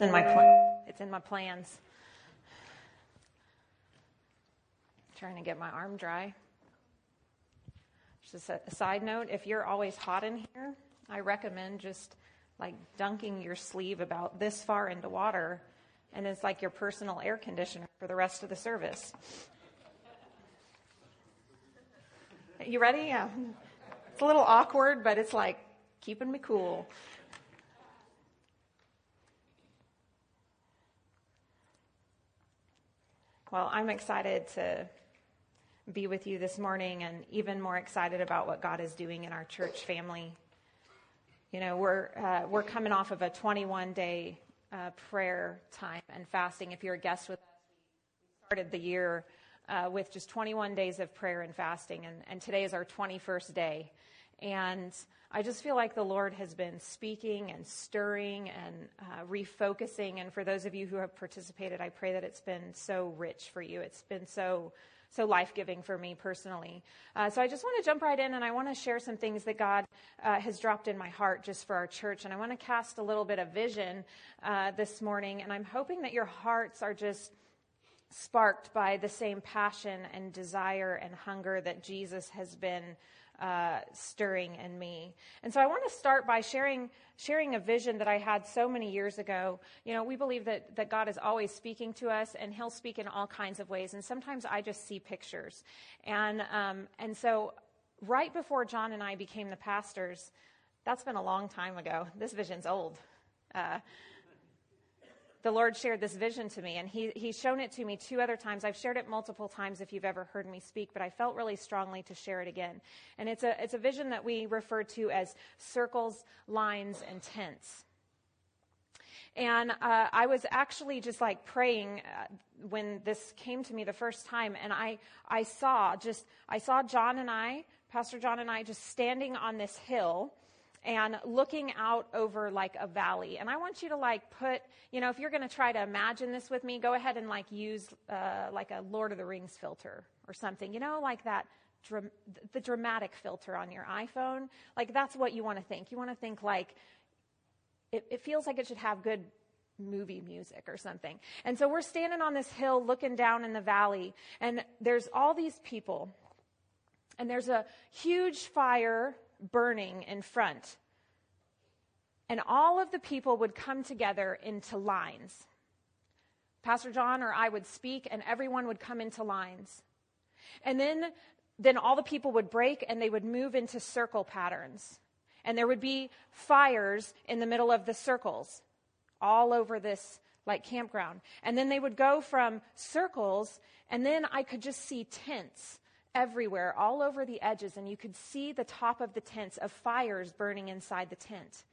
in my plan. It's in my plans. Trying to get my arm dry. Just a side note: if you're always hot in here, I recommend just like dunking your sleeve about this far into water, and it's like your personal air conditioner for the rest of the service. You ready? Yeah. It's a little awkward, but it's like keeping me cool. Well, I'm excited to be with you this morning and even more excited about what God is doing in our church family. You know, we're, uh, we're coming off of a 21 day uh, prayer time and fasting. If you're a guest with us, we started the year uh, with just 21 days of prayer and fasting, and, and today is our 21st day. And I just feel like the Lord has been speaking and stirring and uh, refocusing. And for those of you who have participated, I pray that it's been so rich for you. It's been so so life giving for me personally. Uh, so I just want to jump right in and I want to share some things that God uh, has dropped in my heart just for our church. And I want to cast a little bit of vision uh, this morning. And I'm hoping that your hearts are just sparked by the same passion and desire and hunger that Jesus has been uh, stirring in me. And so I want to start by sharing sharing a vision that I had so many years ago. You know, we believe that that God is always speaking to us, and He'll speak in all kinds of ways. And sometimes I just see pictures, and um, and so right before John and I became the pastors, that's been a long time ago. This vision's old. Uh, the Lord shared this vision to me, and he, He's shown it to me two other times. I've shared it multiple times if you've ever heard me speak, but I felt really strongly to share it again. And it's a, it's a vision that we refer to as circles, lines, and tents. And uh, I was actually just like praying uh, when this came to me the first time, and I, I saw just, I saw John and I, Pastor John and I, just standing on this hill and looking out over like a valley. And I want you to like put, you know, if you're going to try to imagine this with me, go ahead and like use uh, like a Lord of the Rings filter or something, you know, like that. the dramatic filter on your iPhone, like that's what you want to think. You want to think like it, it feels like it should have good movie music or something. And so we're standing on this hill looking down in the valley, and there's all these people, and there's a huge fire burning in front. And all of the people would come together into lines. Pastor John or I would speak, and everyone would come into lines. And then, then all the people would break and they would move into circle patterns. And there would be fires in the middle of the circles all over this like campground. And then they would go from circles, and then I could just see tents everywhere, all over the edges, and you could see the top of the tents of fires burning inside the tent.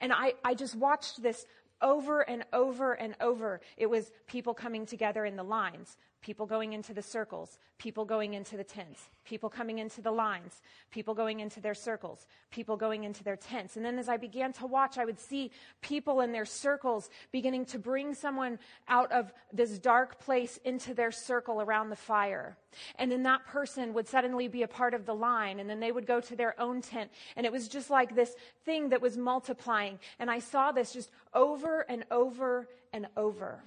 And I, I just watched this over and over and over. It was people coming together in the lines, people going into the circles, people going into the tents, people coming into the lines, people going into their circles, people going into their tents. And then as I began to watch, I would see people in their circles beginning to bring someone out of this dark place into their circle around the fire. And then that person would suddenly be a part of the line, and then they would go to their own tent. And it was just like this thing that was multiplying. And I saw this just over and over and over.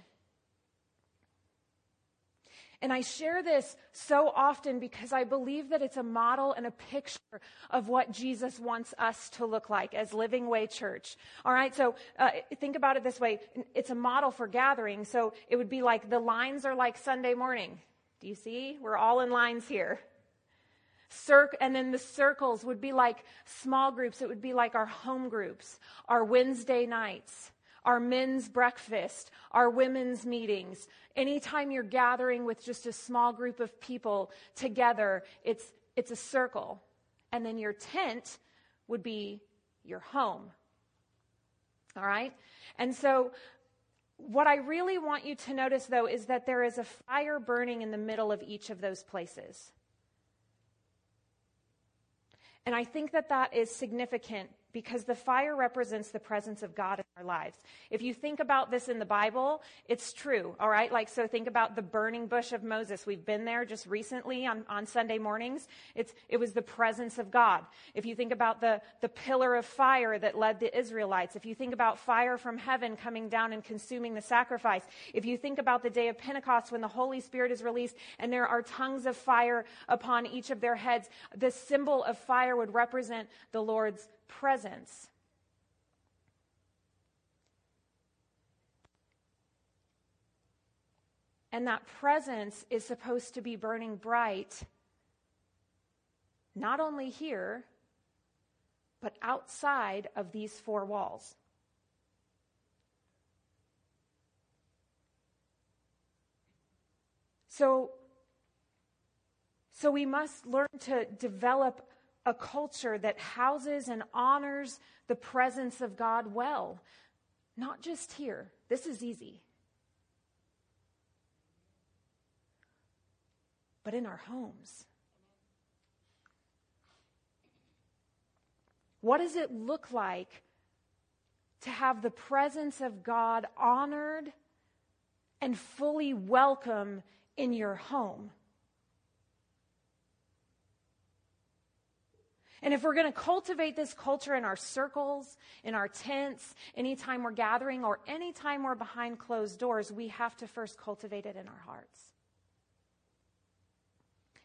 And I share this so often because I believe that it's a model and a picture of what Jesus wants us to look like as Living Way Church. All right, so uh, think about it this way it's a model for gathering. So it would be like the lines are like Sunday morning. Do you see? We're all in lines here. Cir- and then the circles would be like small groups. It would be like our home groups, our Wednesday nights our men's breakfast, our women's meetings. Anytime you're gathering with just a small group of people together, it's, it's a circle. And then your tent would be your home. All right? And so, what I really want you to notice, though, is that there is a fire burning in the middle of each of those places. And I think that that is significant because the fire represents the presence of God in our lives. If you think about this in the Bible, it's true, all right? Like, so think about the burning bush of Moses. We've been there just recently on, on Sunday mornings. It's, it was the presence of God. If you think about the, the pillar of fire that led the Israelites, if you think about fire from heaven coming down and consuming the sacrifice, if you think about the day of Pentecost when the Holy Spirit is released and there are tongues of fire upon each of their heads, the symbol of fire would represent the Lord's presence. And that presence is supposed to be burning bright, not only here, but outside of these four walls. So, so we must learn to develop a culture that houses and honors the presence of God well. Not just here. This is easy. But in our homes. What does it look like to have the presence of God honored and fully welcome in your home? And if we're going to cultivate this culture in our circles, in our tents, anytime we're gathering, or anytime we're behind closed doors, we have to first cultivate it in our hearts.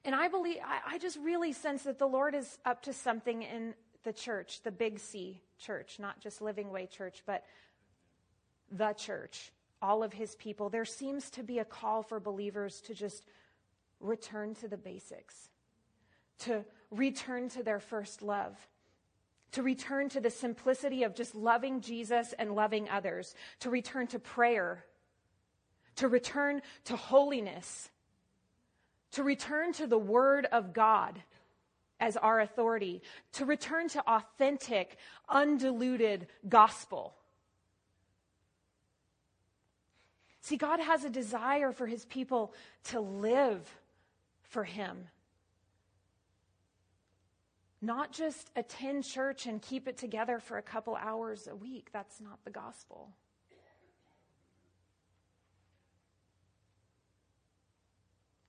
And I believe, I, I just really sense that the Lord is up to something in the church, the Big C church, not just Living Way Church, but the church, all of his people. There seems to be a call for believers to just return to the basics, to return to their first love, to return to the simplicity of just loving Jesus and loving others, to return to prayer, to return to holiness, to return to the Word of God as our authority, to return to authentic, undiluted gospel. See, God has a desire for his people to live for him not just attend church and keep it together for a couple hours a week. That's not the gospel.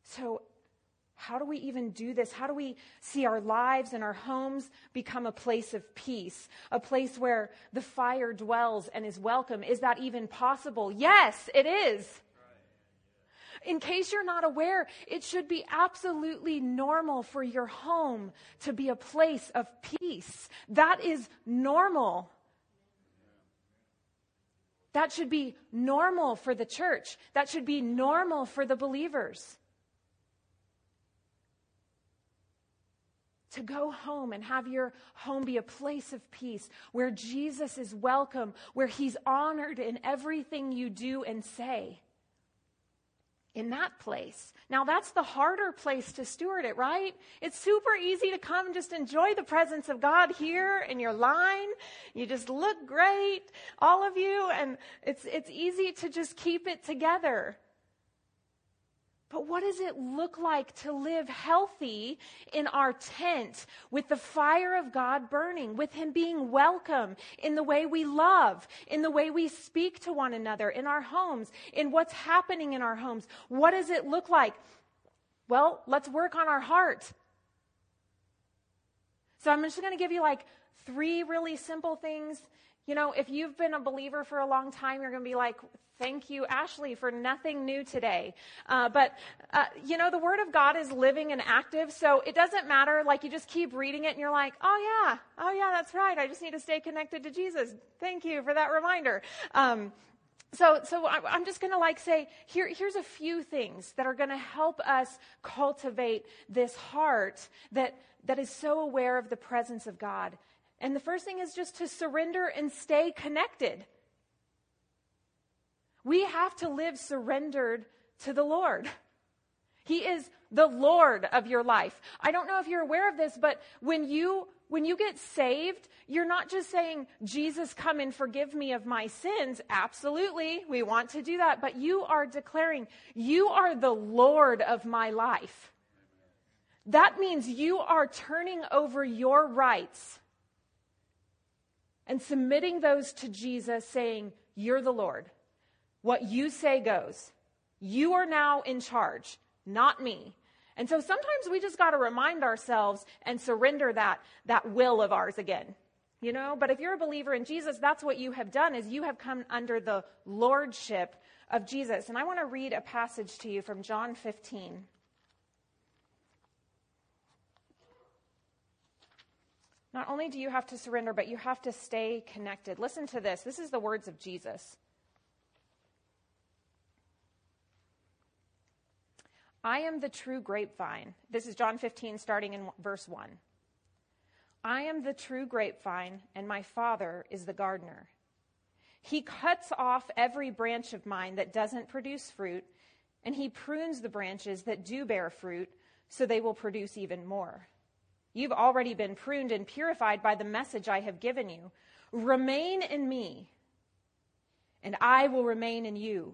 So, how do we even do this? How do we see our lives and our homes become a place of peace, a place where the fire dwells and is welcome? Is that even possible? Yes, it is. In case you're not aware, it should be absolutely normal for your home to be a place of peace. That is normal. That should be normal for the church. That should be normal for the believers. To go home and have your home be a place of peace where Jesus is welcome, where he's honored in everything you do and say in that place. Now, that's the harder place to steward it, right? It's super easy to come and just enjoy the presence of God here in your line. You just look great, all of you, and it's, it's easy to just keep it together. But what does it look like to live healthy in our tent with the fire of God burning, with Him being welcome in the way we love, in the way we speak to one another, in our homes, in what's happening in our homes? What does it look like? Well, let's work on our heart. So I'm just going to give you like three really simple things. You know, if you've been a believer for a long time, you're going to be like, Thank you, Ashley, for nothing new today. Uh, but, uh, you know, the Word of God is living and active, so it doesn't matter. Like, you just keep reading it and you're like, oh, yeah, oh, yeah, that's right. I just need to stay connected to Jesus. Thank you for that reminder. Um, so, so I'm just going to like say, here, here's a few things that are going to help us cultivate this heart that, that is so aware of the presence of God. And the first thing is just to surrender and stay connected. We have to live surrendered to the Lord. He is the Lord of your life. I don't know if you're aware of this, but when you when you get saved, you're not just saying, Jesus, come and forgive me of my sins. Absolutely, we want to do that. But you are declaring, You are the Lord of my life. That means you are turning over your rights and submitting those to Jesus, saying, You're the Lord. What you say goes. You are now in charge, not me. And so sometimes we just got to remind ourselves and surrender that, that will of ours again. You know, but if you're a believer in Jesus, that's what you have done is you have come under the lordship of Jesus. And I want to read a passage to you from John 15. Not only do you have to surrender, but you have to stay connected. Listen to this. This is the words of Jesus. I am the true grapevine. This is John 15, starting in verse 1. I am the true grapevine, and my Father is the gardener. He cuts off every branch of mine that doesn't produce fruit, and he prunes the branches that do bear fruit so they will produce even more. You've already been pruned and purified by the message I have given you. Remain in me, and I will remain in you.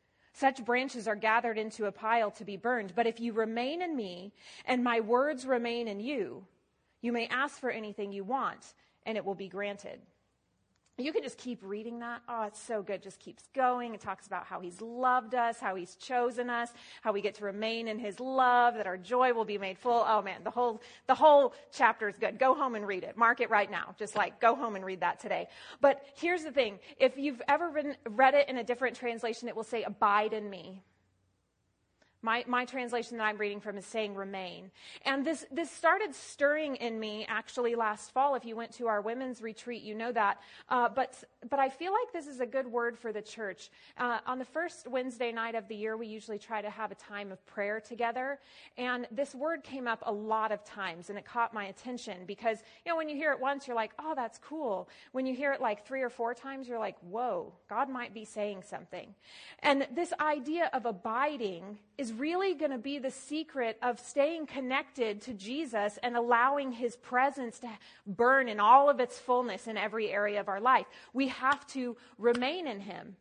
Such branches are gathered into a pile to be burned. But if you remain in me and my words remain in you, you may ask for anything you want and it will be granted. You can just keep reading that. Oh, it's so good. Just keeps going. It talks about how he's loved us, how he's chosen us, how we get to remain in his love, that our joy will be made full. Oh man, the whole, the whole chapter is good. Go home and read it. Mark it right now. Just like go home and read that today. But here's the thing. If you've ever read it in a different translation, it will say abide in me. My, my translation that I'm reading from is saying remain. And this, this started stirring in me actually last fall. If you went to our women's retreat, you know that. Uh, but, but I feel like this is a good word for the church. Uh, on the first Wednesday night of the year, we usually try to have a time of prayer together. And this word came up a lot of times and it caught my attention because, you know, when you hear it once, you're like, oh, that's cool. When you hear it like three or four times, you're like, whoa, God might be saying something. And this idea of abiding really going to be the secret of staying connected to Jesus and allowing his presence to burn in all of its fullness in every area of our life. We have to remain in him.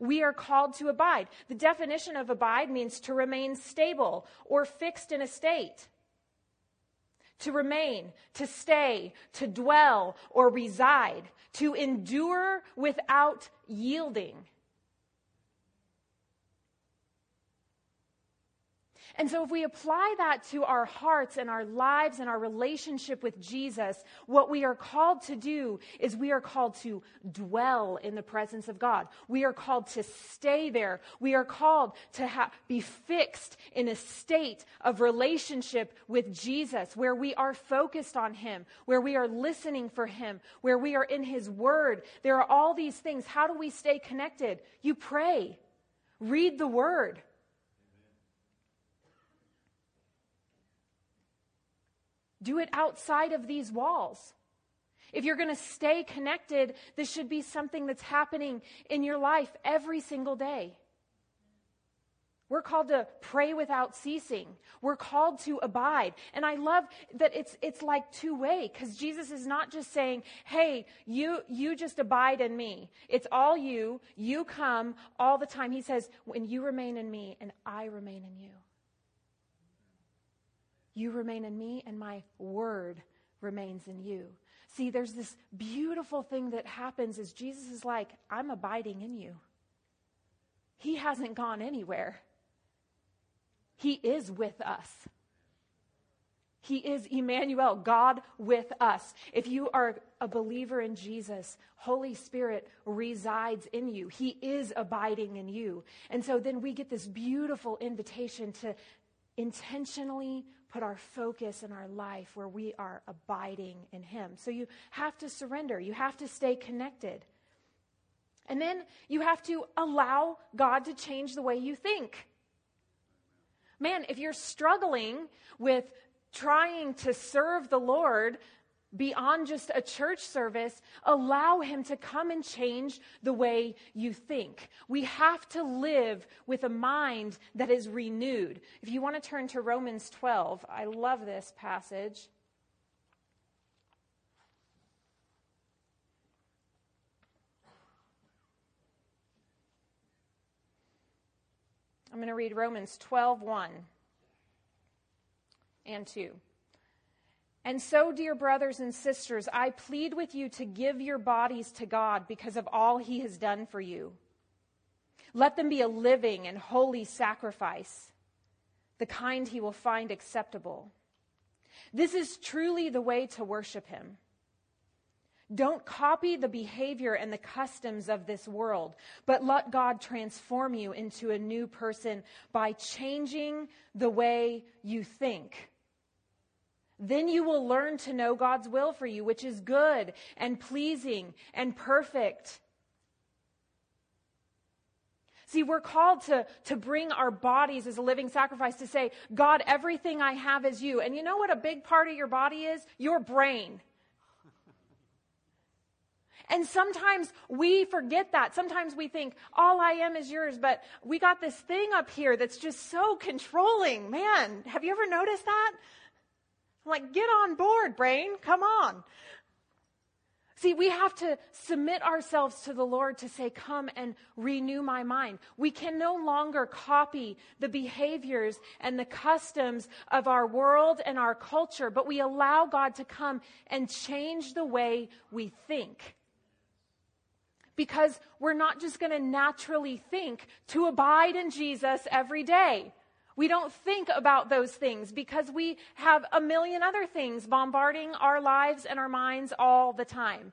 We are called to abide. The definition of abide means to remain stable or fixed in a state. To remain, to stay, to dwell or reside, to endure without yielding. And so, if we apply that to our hearts and our lives and our relationship with Jesus, what we are called to do is we are called to dwell in the presence of God. We are called to stay there. We are called to ha- be fixed in a state of relationship with Jesus where we are focused on Him, where we are listening for Him, where we are in His Word. There are all these things. How do we stay connected? You pray, read the Word. Do it outside of these walls. If you're going to stay connected, this should be something that's happening in your life every single day. We're called to pray without ceasing. We're called to abide. And I love that it's, it's like two way because Jesus is not just saying, Hey, you, you just abide in me. It's all you. You come all the time. He says, when you remain in me and I remain in you. You remain in me, and my word remains in you. See, there's this beautiful thing that happens is Jesus is like, I'm abiding in you. He hasn't gone anywhere. He is with us. He is Emmanuel, God with us. If you are a believer in Jesus, Holy Spirit resides in you. He is abiding in you. And so then we get this beautiful invitation to intentionally put our focus in our life where we are abiding in Him. So you have to surrender, you have to stay connected. And then you have to allow God to change the way you think. Man, if you're struggling with trying to serve the Lord beyond just a church service, allow Him to come and change the way you think. We have to live with a mind that is renewed. If you want to turn to Romans 12, I love this passage. I'm going to read Romans 12, 1 and 2. And so, dear brothers and sisters, I plead with you to give your bodies to God because of all he has done for you. Let them be a living and holy sacrifice, the kind he will find acceptable. This is truly the way to worship him. Don't copy the behavior and the customs of this world, but let God transform you into a new person by changing the way you think. Then you will learn to know God's will for you, which is good and pleasing and perfect. See, we're called to, to bring our bodies as a living sacrifice to say, God, everything I have is you. And you know what a big part of your body is? Your brain. And sometimes we forget that. Sometimes we think, all I am is yours, but we got this thing up here that's just so controlling. Man, have you ever noticed that? I'm like, get on board, brain. Come on. See, we have to submit ourselves to the Lord to say, Come and renew my mind. We can no longer copy the behaviors and the customs of our world and our culture, but we allow God to come and change the way we think. Because we're not just going to naturally think to abide in Jesus every day. We don't think about those things because we have a million other things bombarding our lives and our minds all the time.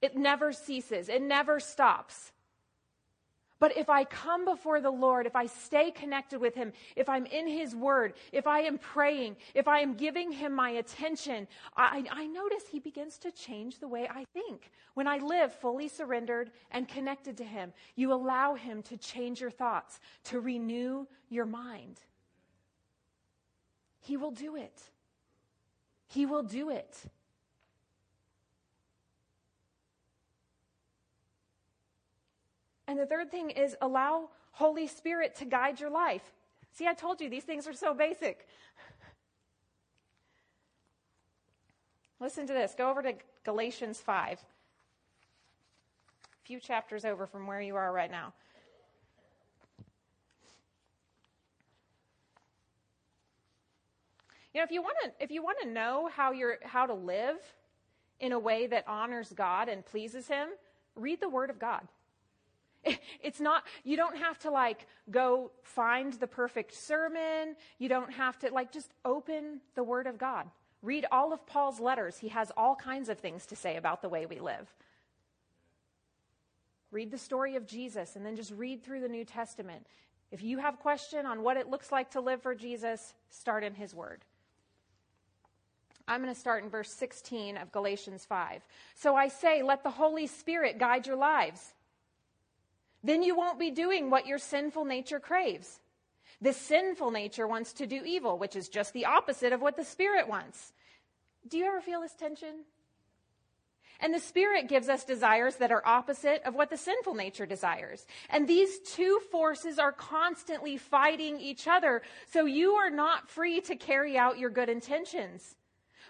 It never ceases, it never stops. But if I come before the Lord, if I stay connected with Him, if I'm in His Word, if I am praying, if I am giving Him my attention, I, I, notice He begins to change the way I think. When I live fully surrendered and connected to Him, you allow Him to change your thoughts, to renew your mind. He will do it. He will do it. And the third thing is allow Holy Spirit to guide your life. See, I told you these things are so basic. Listen to this. Go over to Galatians 5. A few chapters over from where you are right now. You know, if you want to, if you want to know how you're, how to live in a way that honors God and pleases Him, read the Word of God. It's not, you don't have to like go find the perfect sermon. You don't have to like just open the Word of God. Read all of Paul's letters. He has all kinds of things to say about the way we live. Read the story of Jesus and then just read through the New Testament. If you have question on what it looks like to live for Jesus, start in his word. I'm going to start in verse 16 of Galatians 5. So I say, let the Holy Spirit guide your lives. Then you won't be doing what your sinful nature craves. The sinful nature wants to do evil, which is just the opposite of what the Spirit wants. Do you ever feel this tension? And the Spirit gives us desires that are opposite of what the sinful nature desires. And these two forces are constantly fighting each other, so you are not free to carry out your good intentions.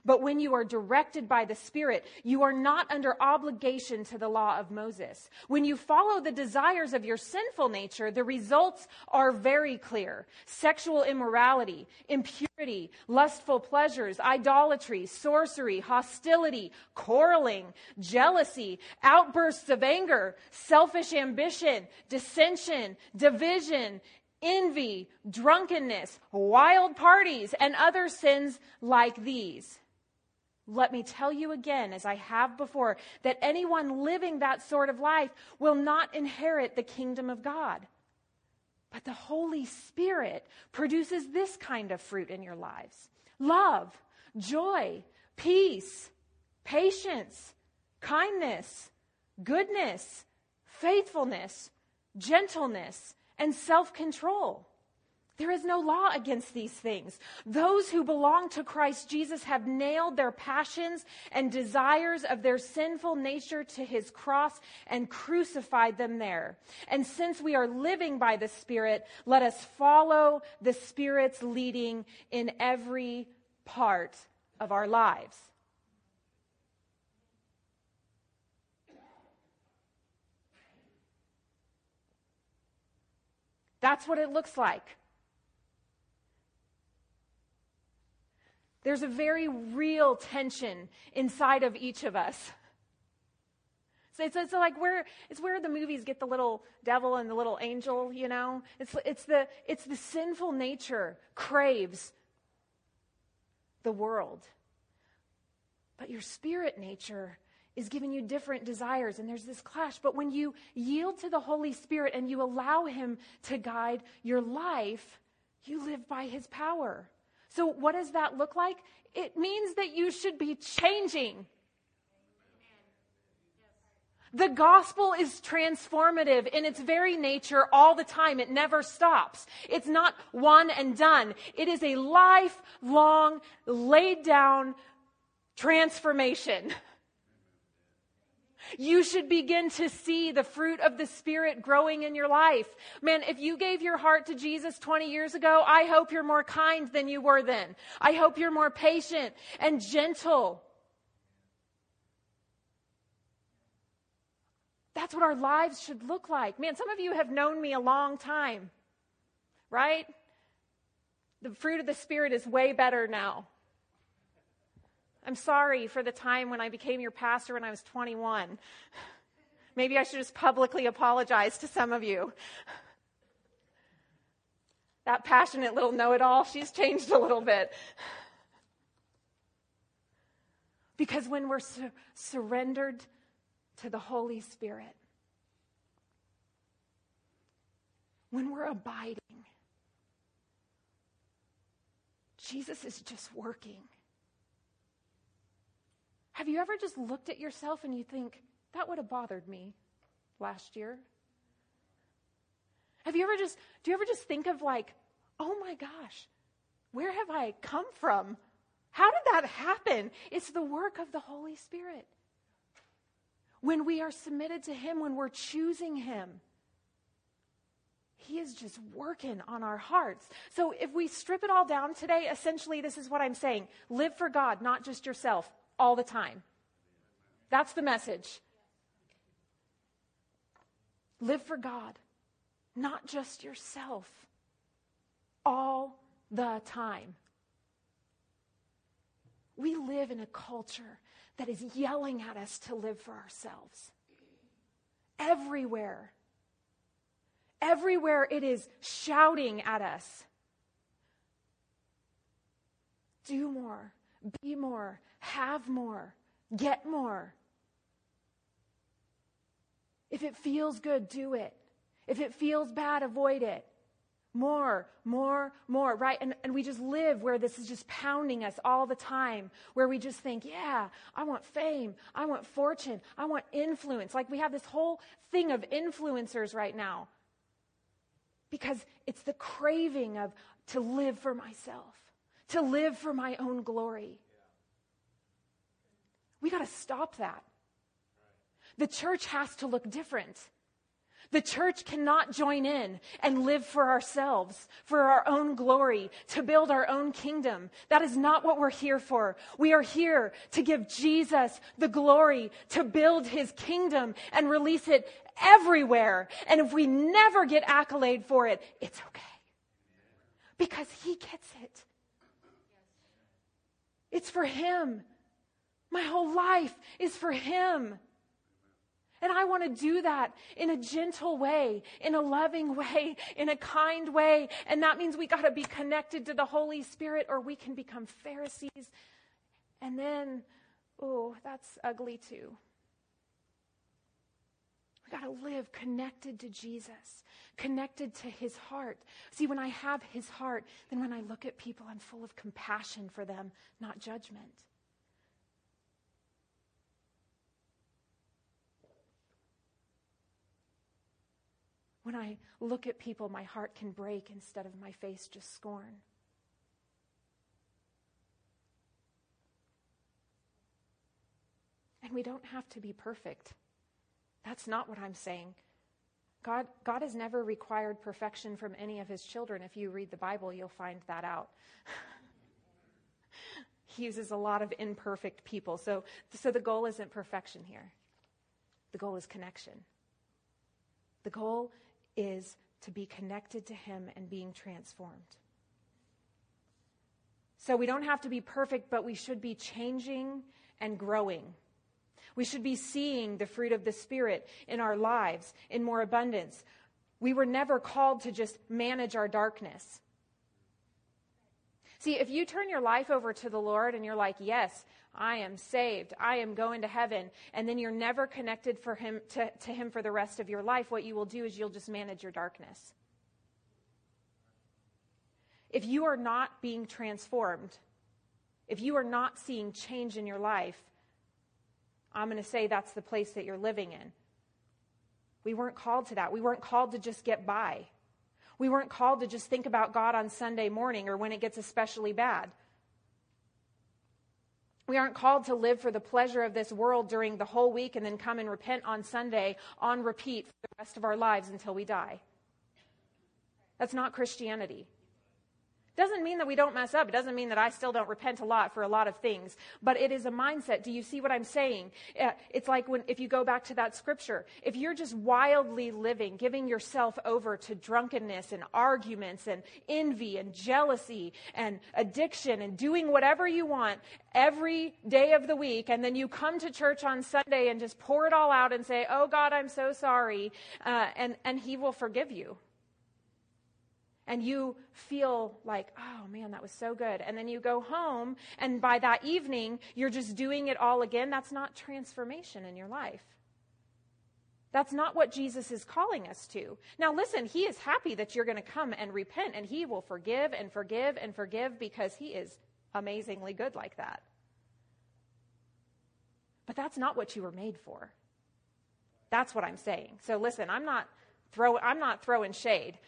But when you are directed by the Spirit, you are not under obligation to the law of Moses. When you follow the desires of your sinful nature, the results are very clear sexual immorality, impurity, lustful pleasures, idolatry, sorcery, hostility, quarreling, jealousy, outbursts of anger, selfish ambition, dissension, division, envy, drunkenness, wild parties, and other sins like these. Let me tell you again, as I have before, that anyone living that sort of life will not inherit the kingdom of God. But the Holy Spirit produces this kind of fruit in your lives love, joy, peace, patience, kindness, goodness, faithfulness, gentleness, and self control. There is no law against these things. Those who belong to Christ Jesus have nailed their passions and desires of their sinful nature to his cross and crucified them there. And since we are living by the Spirit, let us follow the Spirit's leading in every part of our lives. That's what it looks like. There's a very real tension inside of each of us. So it's, it's like where it's where the movies get the little devil and the little angel, you know. It's it's the it's the sinful nature craves the world, but your spirit nature is giving you different desires, and there's this clash. But when you yield to the Holy Spirit and you allow Him to guide your life, you live by His power. So, what does that look like? It means that you should be changing. The gospel is transformative in its very nature all the time. It never stops. It's not one and done. It is a lifelong, laid down transformation. You should begin to see the fruit of the Spirit growing in your life. Man, if you gave your heart to Jesus 20 years ago, I hope you're more kind than you were then. I hope you're more patient and gentle. That's what our lives should look like. Man, some of you have known me a long time, right? The fruit of the Spirit is way better now. I'm sorry for the time when I became your pastor when I was 21. Maybe I should just publicly apologize to some of you. That passionate little know it all, she's changed a little bit. Because when we're sur- surrendered to the Holy Spirit, when we're abiding, Jesus is just working. Have you ever just looked at yourself and you think, that would have bothered me last year? Have you ever just, do you ever just think of like, oh my gosh, where have I come from? How did that happen? It's the work of the Holy Spirit. When we are submitted to Him, when we're choosing Him, He is just working on our hearts. So if we strip it all down today, essentially, this is what I'm saying live for God, not just yourself all the time. That's the message. Live for God, not just yourself, all the time. We live in a culture that is yelling at us to live for ourselves. Everywhere. Everywhere it is shouting at us. Do more, be more, have more, get more. If it feels good, do it. If it feels bad, avoid it. More, more, more, right? And, and we just live where this is just pounding us all the time, where we just think, yeah, I want fame, I want fortune, I want influence. Like we have this whole thing of influencers right now because it's the craving of to live for myself, to live for my own glory. We got to stop that. The church has to look different. The church cannot join in and live for ourselves, for our own glory, to build our own kingdom. That is not what we're here for. We are here to give Jesus the glory, to build his kingdom and release it everywhere. And if we never get accolade for it, it's okay. Because he gets it. It's for him. My whole life is for Him. And I want to do that in a gentle way, in a loving way, in a kind way. And that means we got to be connected to the Holy Spirit or we can become Pharisees. And then, oh, that's ugly too. Got to live connected to Jesus, connected to his heart. See, when I have his heart, then when I look at people, I'm full of compassion for them, not judgment. When I look at people, my heart can break instead of my face just scorn. And we don't have to be perfect. That's not what I'm saying. God, God has never required perfection from any of his children. If you read the Bible, you'll find that out. he uses a lot of imperfect people. So, so the goal isn't perfection here, the goal is connection. The goal is to be connected to him and being transformed. So we don't have to be perfect, but we should be changing and growing. We should be seeing the fruit of the Spirit in our lives in more abundance. We were never called to just manage our darkness. See, if you turn your life over to the Lord and you're like, yes, I am saved, I am going to heaven, and then you're never connected for him, to, to Him for the rest of your life, what you will do is you'll just manage your darkness. If you are not being transformed, if you are not seeing change in your life, I'm going to say that's the place that you're living in. We weren't called to that. We weren't called to just get by. We weren't called to just think about God on Sunday morning or when it gets especially bad. We aren't called to live for the pleasure of this world during the whole week and then come and repent on Sunday on repeat for the rest of our lives until we die. That's not Christianity. Doesn't mean that we don't mess up. It doesn't mean that I still don't repent a lot for a lot of things. But it is a mindset. Do you see what I'm saying? Uh, it's like when, if you go back to that scripture, if you're just wildly living, giving yourself over to drunkenness and arguments and envy and jealousy and addiction and doing whatever you want every day of the week, and then you come to church on Sunday and just pour it all out and say, Oh God, I'm so sorry, uh, and, and He will forgive you and you feel like, oh man, that was so good. And then you go home, and by that evening, you're just doing it all again. That's not transformation in your life. That's not what Jesus is calling us to. Now, listen, He is happy that you're going to come and repent, and He will forgive and forgive and forgive because He is amazingly good like that. But that's not what you were made for. That's what I'm saying. So listen, I'm not throw I'm not throwing shade.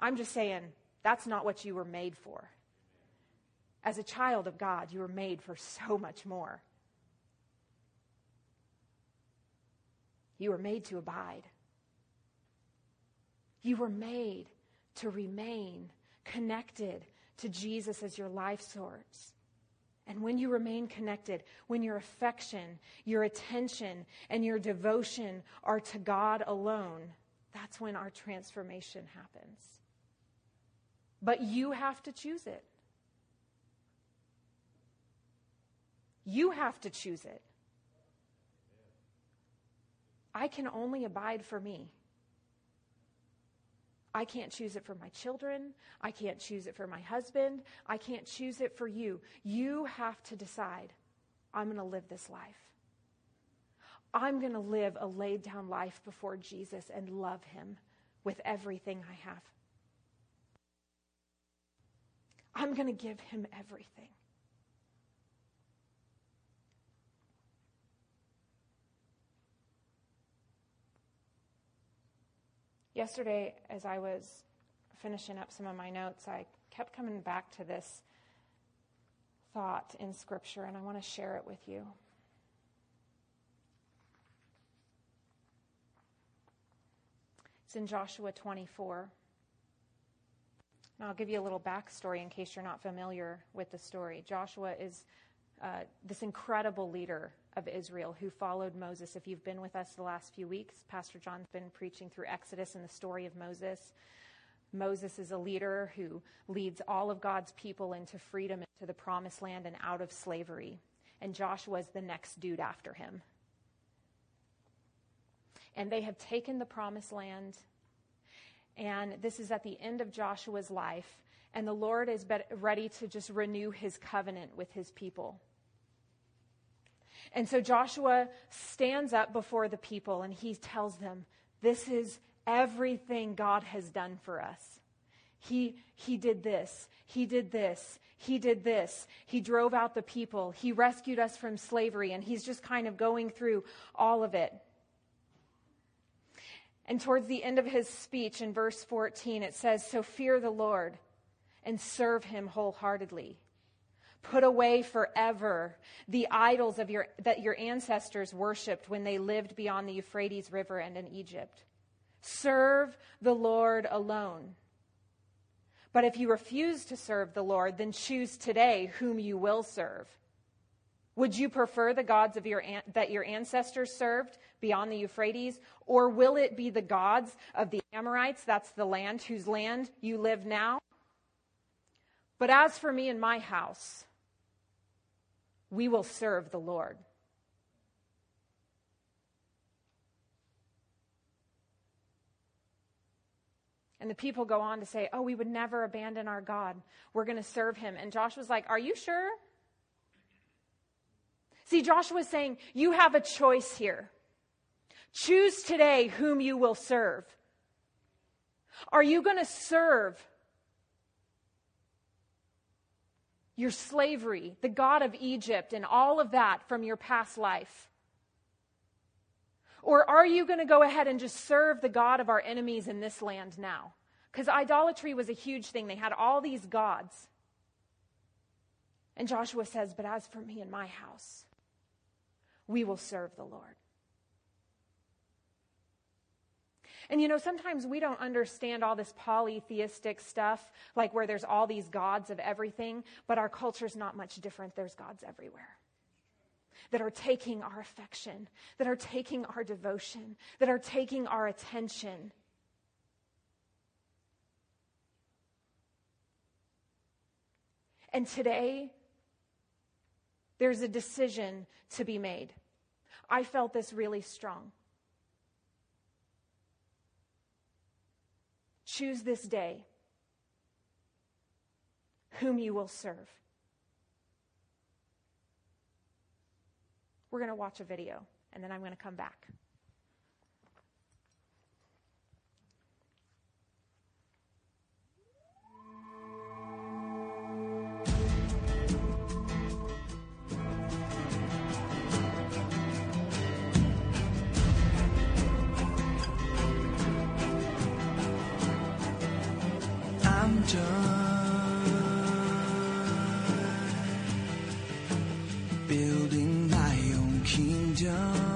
I'm just saying that's not what you were made for. As a child of God, you were made for so much more. You were made to abide. You were made to remain connected to Jesus as your life source. And when you remain connected, when your affection, your attention, and your devotion are to God alone, that's when our transformation happens. But you have to choose it. You have to choose it. I can only abide for me. I can't choose it for my children. I can't choose it for my husband. I can't choose it for you. You have to decide I'm going to live this life. I'm going to live a laid down life before Jesus and love him with everything I have. I'm going to give him everything. Yesterday, as I was finishing up some of my notes, I kept coming back to this thought in Scripture, and I want to share it with you. It's in Joshua 24. I'll give you a little backstory in case you're not familiar with the story. Joshua is uh, this incredible leader of Israel who followed Moses. If you've been with us the last few weeks, Pastor John's been preaching through Exodus and the story of Moses. Moses is a leader who leads all of God's people into freedom, into the promised land, and out of slavery. And Joshua is the next dude after him. And they have taken the promised land and this is at the end of Joshua's life. And the Lord is ready to just renew his covenant with his people. And so Joshua stands up before the people and he tells them, This is everything God has done for us. He, he did this. He did this. He did this. He drove out the people. He rescued us from slavery. And he's just kind of going through all of it. And towards the end of his speech in verse 14, it says, So fear the Lord and serve him wholeheartedly. Put away forever the idols of your, that your ancestors worshiped when they lived beyond the Euphrates River and in Egypt. Serve the Lord alone. But if you refuse to serve the Lord, then choose today whom you will serve. Would you prefer the gods of your, that your ancestors served beyond the Euphrates? Or will it be the gods of the Amorites, that's the land whose land you live now? But as for me and my house, we will serve the Lord. And the people go on to say, Oh, we would never abandon our God. We're going to serve him. And Joshua's like, Are you sure? See, Joshua's saying, You have a choice here. Choose today whom you will serve. Are you going to serve your slavery, the God of Egypt, and all of that from your past life? Or are you going to go ahead and just serve the God of our enemies in this land now? Because idolatry was a huge thing. They had all these gods. And Joshua says, But as for me and my house, we will serve the Lord. And you know, sometimes we don't understand all this polytheistic stuff, like where there's all these gods of everything, but our culture's not much different. There's gods everywhere that are taking our affection, that are taking our devotion, that are taking our attention. And today, there's a decision to be made. I felt this really strong. Choose this day whom you will serve. We're going to watch a video, and then I'm going to come back. 家。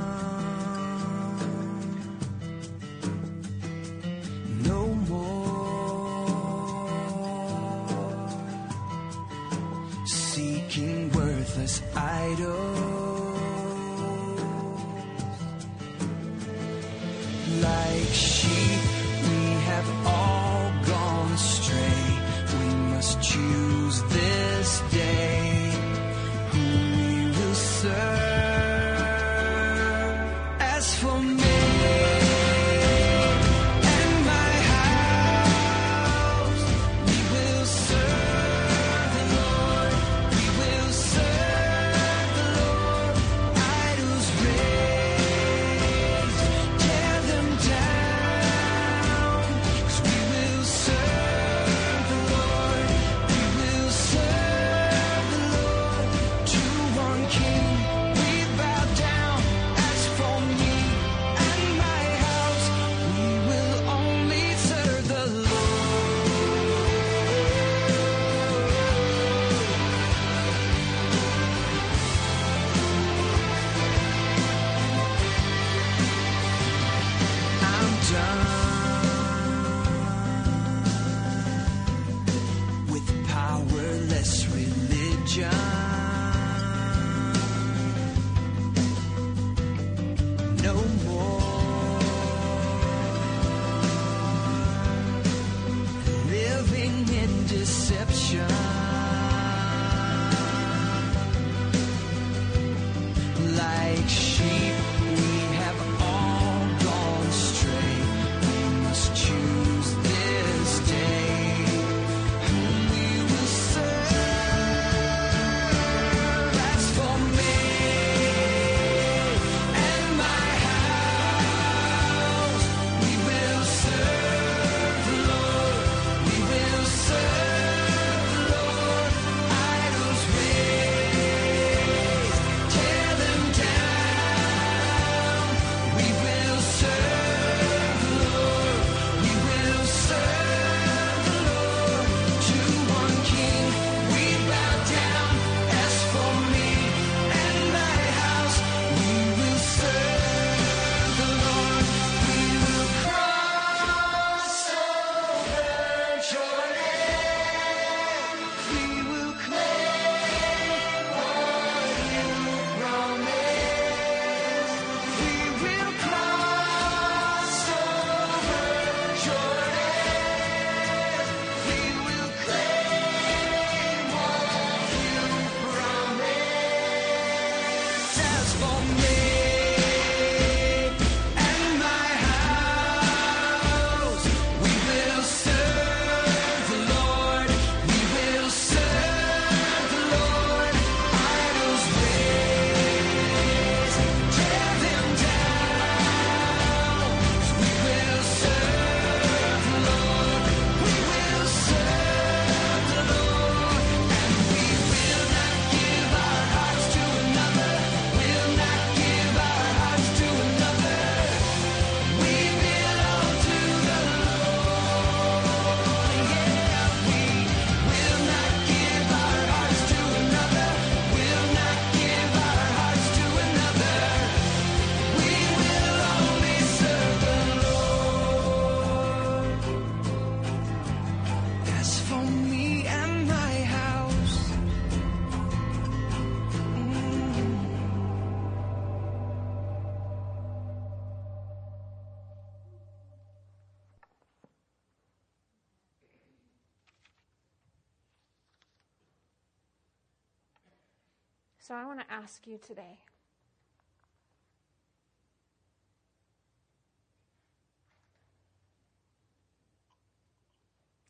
Ask you today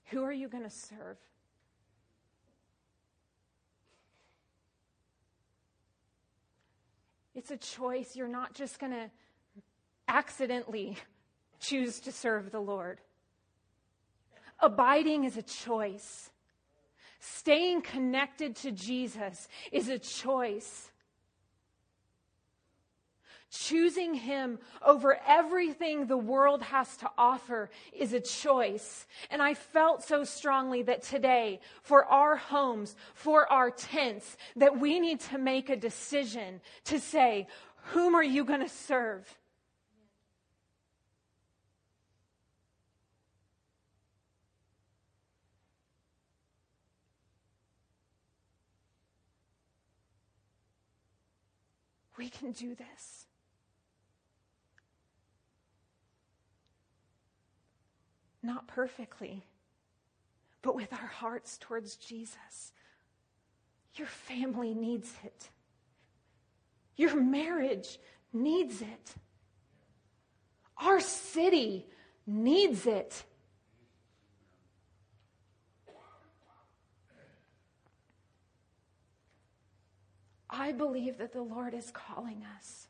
who are you going to serve? It's a choice. You're not just going to accidentally choose to serve the Lord. Abiding is a choice. Staying connected to Jesus is a choice. Choosing Him over everything the world has to offer is a choice. And I felt so strongly that today, for our homes, for our tents, that we need to make a decision to say, whom are you going to serve? We can do this. Not perfectly, but with our hearts towards Jesus. Your family needs it. Your marriage needs it. Our city needs it. I believe that the Lord is calling us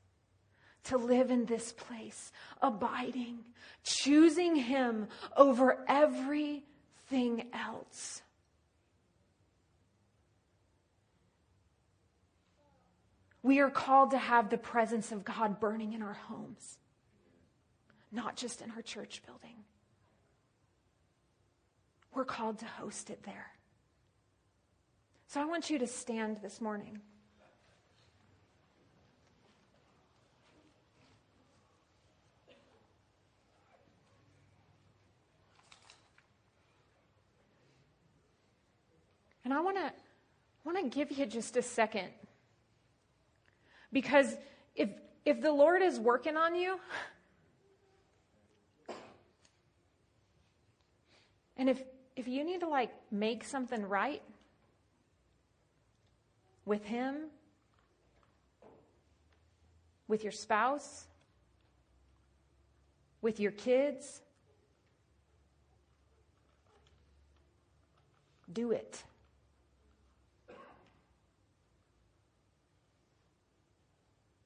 to live in this place, abiding, choosing Him over everything else. We are called to have the presence of God burning in our homes, not just in our church building. We're called to host it there. So I want you to stand this morning. And I want to want to give you just a second. Because if if the Lord is working on you, and if if you need to like make something right with him, with your spouse, with your kids, do it.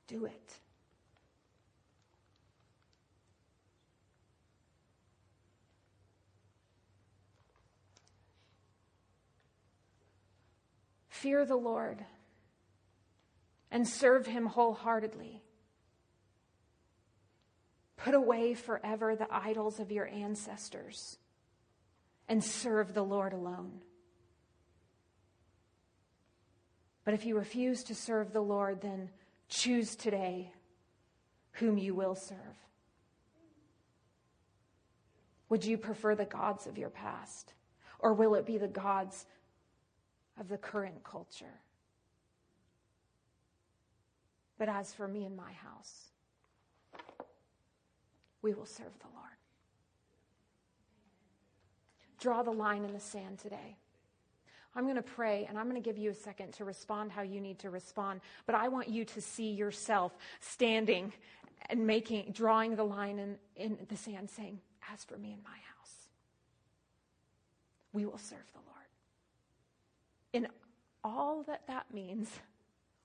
Do it. Fear the Lord and serve him wholeheartedly. Put away forever the idols of your ancestors and serve the Lord alone. But if you refuse to serve the Lord, then Choose today whom you will serve. Would you prefer the gods of your past, or will it be the gods of the current culture? But as for me and my house, we will serve the Lord. Draw the line in the sand today. I'm going to pray and I'm going to give you a second to respond how you need to respond. But I want you to see yourself standing and making, drawing the line in, in the sand saying, As for me and my house, we will serve the Lord. In all that that means,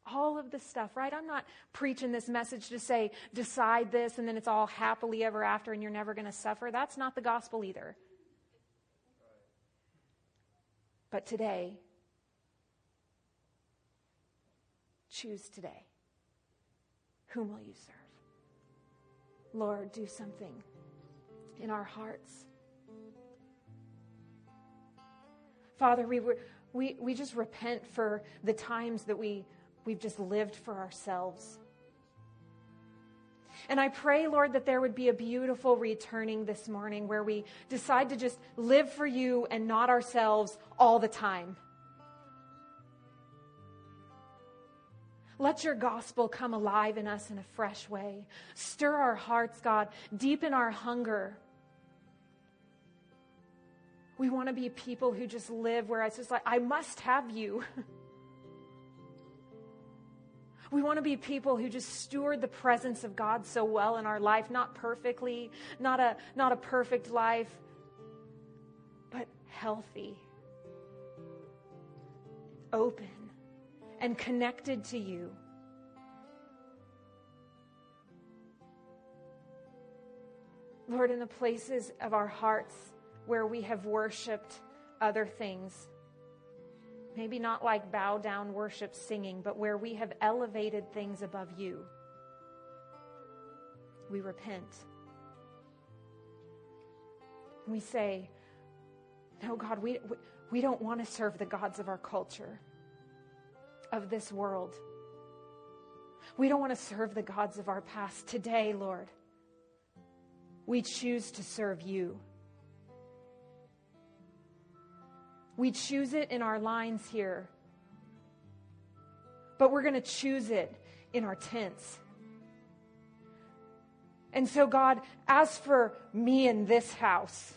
all of this stuff, right? I'm not preaching this message to say, decide this and then it's all happily ever after and you're never going to suffer. That's not the gospel either. But today, choose today. Whom will you serve? Lord, do something in our hearts. Father, we, were, we, we just repent for the times that we, we've just lived for ourselves. And I pray, Lord, that there would be a beautiful returning this morning where we decide to just live for you and not ourselves all the time. Let your gospel come alive in us in a fresh way. Stir our hearts, God. Deepen our hunger. We want to be people who just live where it's just like, I must have you. We want to be people who just steward the presence of God so well in our life, not perfectly, not a, not a perfect life, but healthy, open, and connected to you. Lord, in the places of our hearts where we have worshiped other things, maybe not like bow down worship singing, but where we have elevated things above you, we repent. We say, No, God, we, we don't want to serve the gods of our culture, of this world. We don't want to serve the gods of our past. Today, Lord, we choose to serve you. We choose it in our lines here, but we're going to choose it in our tents. And so, God, as for me in this house,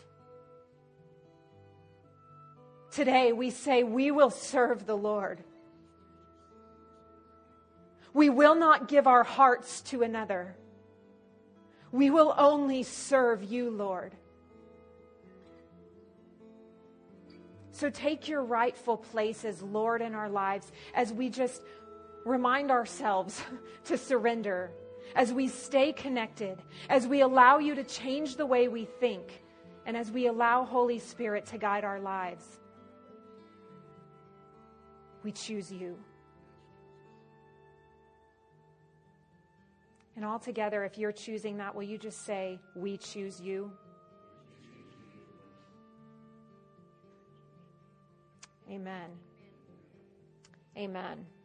today we say we will serve the Lord. We will not give our hearts to another. We will only serve you, Lord. So take your rightful place as Lord in our lives as we just remind ourselves to surrender, as we stay connected, as we allow you to change the way we think, and as we allow Holy Spirit to guide our lives. We choose you. And all together, if you're choosing that, will you just say, We choose you? Amen. Amen.